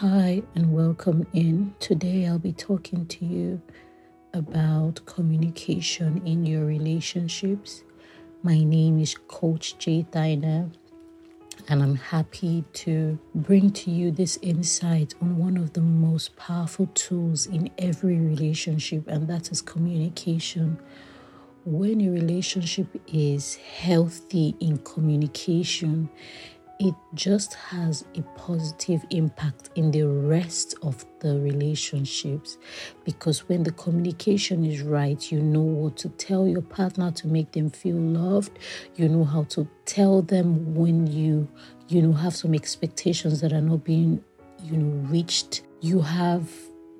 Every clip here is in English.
Hi, and welcome in. Today, I'll be talking to you about communication in your relationships. My name is Coach J Thyna, and I'm happy to bring to you this insight on one of the most powerful tools in every relationship, and that is communication. When a relationship is healthy in communication, it just has a positive impact in the rest of the relationships because when the communication is right you know what to tell your partner to make them feel loved. You know how to tell them when you you know have some expectations that are not being you know reached. You have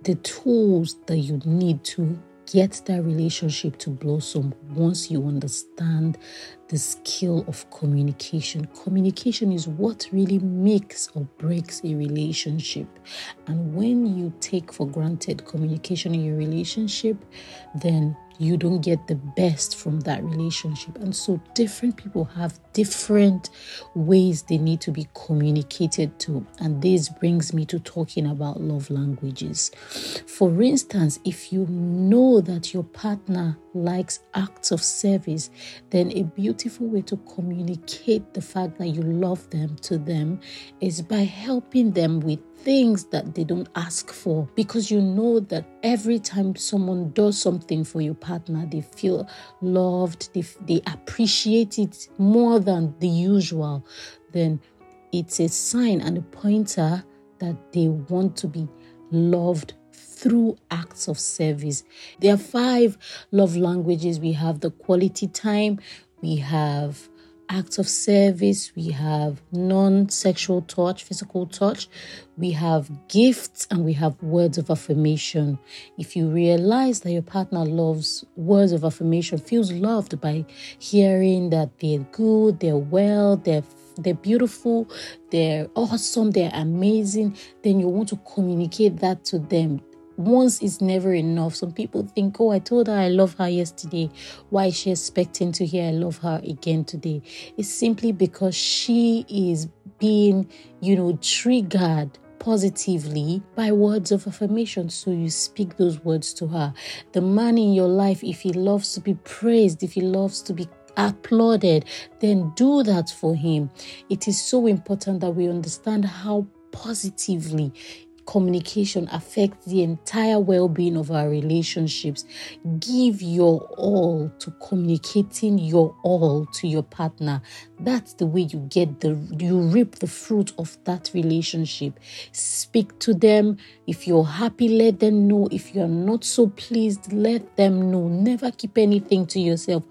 the tools that you need to get that relationship to blossom once you understand the skill of communication. Communication is what really makes or breaks a relationship. And when you take for granted communication in your relationship, then you don't get the best from that relationship. And so, different people have different ways they need to be communicated to. And this brings me to talking about love languages. For instance, if you know that your partner likes acts of service, then a beautiful way to communicate the fact that you love them to them is by helping them with things that they don't ask for because you know that every time someone does something for your partner they feel loved they, they appreciate it more than the usual then it's a sign and a pointer that they want to be loved through acts of service. There are five love languages. We have the quality time, we have acts of service, we have non sexual touch, physical touch, we have gifts, and we have words of affirmation. If you realize that your partner loves words of affirmation, feels loved by hearing that they're good, they're well, they're they're beautiful, they're awesome, they're amazing, then you want to communicate that to them once is never enough. Some people think, oh, I told her I love her yesterday. Why is she expecting to hear I love her again today? It's simply because she is being, you know, triggered positively by words of affirmation. So you speak those words to her. The man in your life, if he loves to be praised, if he loves to be applauded, then do that for him. It is so important that we understand how positively communication affects the entire well being of our relationships. Give your all to communicating your all to your partner. That's the way you get the, you reap the fruit of that relationship. Speak to them. If you're happy, let them know. If you're not so pleased, let them know. Never keep anything to yourself,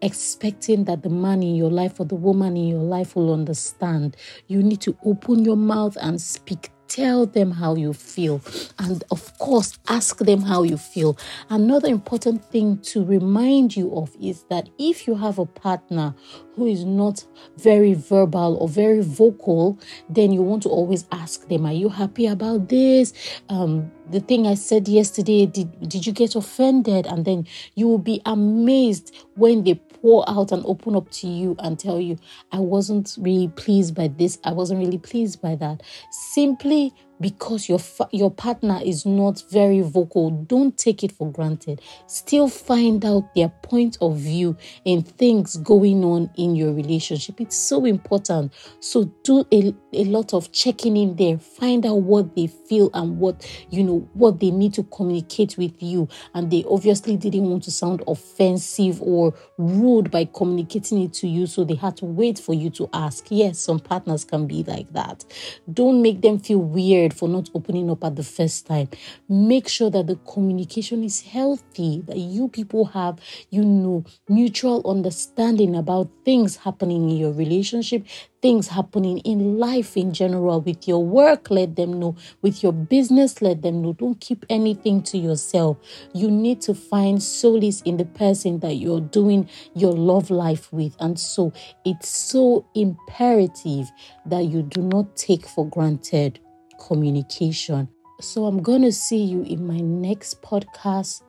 expecting that the man in your life or the woman in your life will understand. You need to open your mouth and speak tell them how you feel and of course ask them how you feel. Another important thing to remind you of is that if you have a partner who is not very verbal or very vocal then you want to always ask them are you happy about this? Um, the thing i said yesterday did, did you get offended? And then you will be amazed when they pour out and open up to you and tell you, I wasn't really pleased by this, I wasn't really pleased by that. Simply because your your partner is not very vocal. Don't take it for granted. Still find out their point of view in things going on in your relationship. It's so important. So do a, a lot of checking in there. Find out what they feel and what you know what they need to communicate with you. And they obviously didn't want to sound offensive or rude by communicating it to you. So they had to wait for you to ask. Yes some partners can be like that. Don't make them feel weird for not opening up at the first time. Make sure that the communication is healthy, that you people have, you know, mutual understanding about things happening in your relationship, things happening in life in general. With your work, let them know. With your business, let them know. Don't keep anything to yourself. You need to find solace in the person that you're doing your love life with. And so it's so imperative that you do not take for granted communication. So I'm going to see you in my next podcast.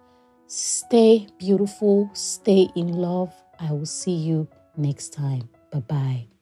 Stay beautiful, stay in love. I will see you next time. Bye bye.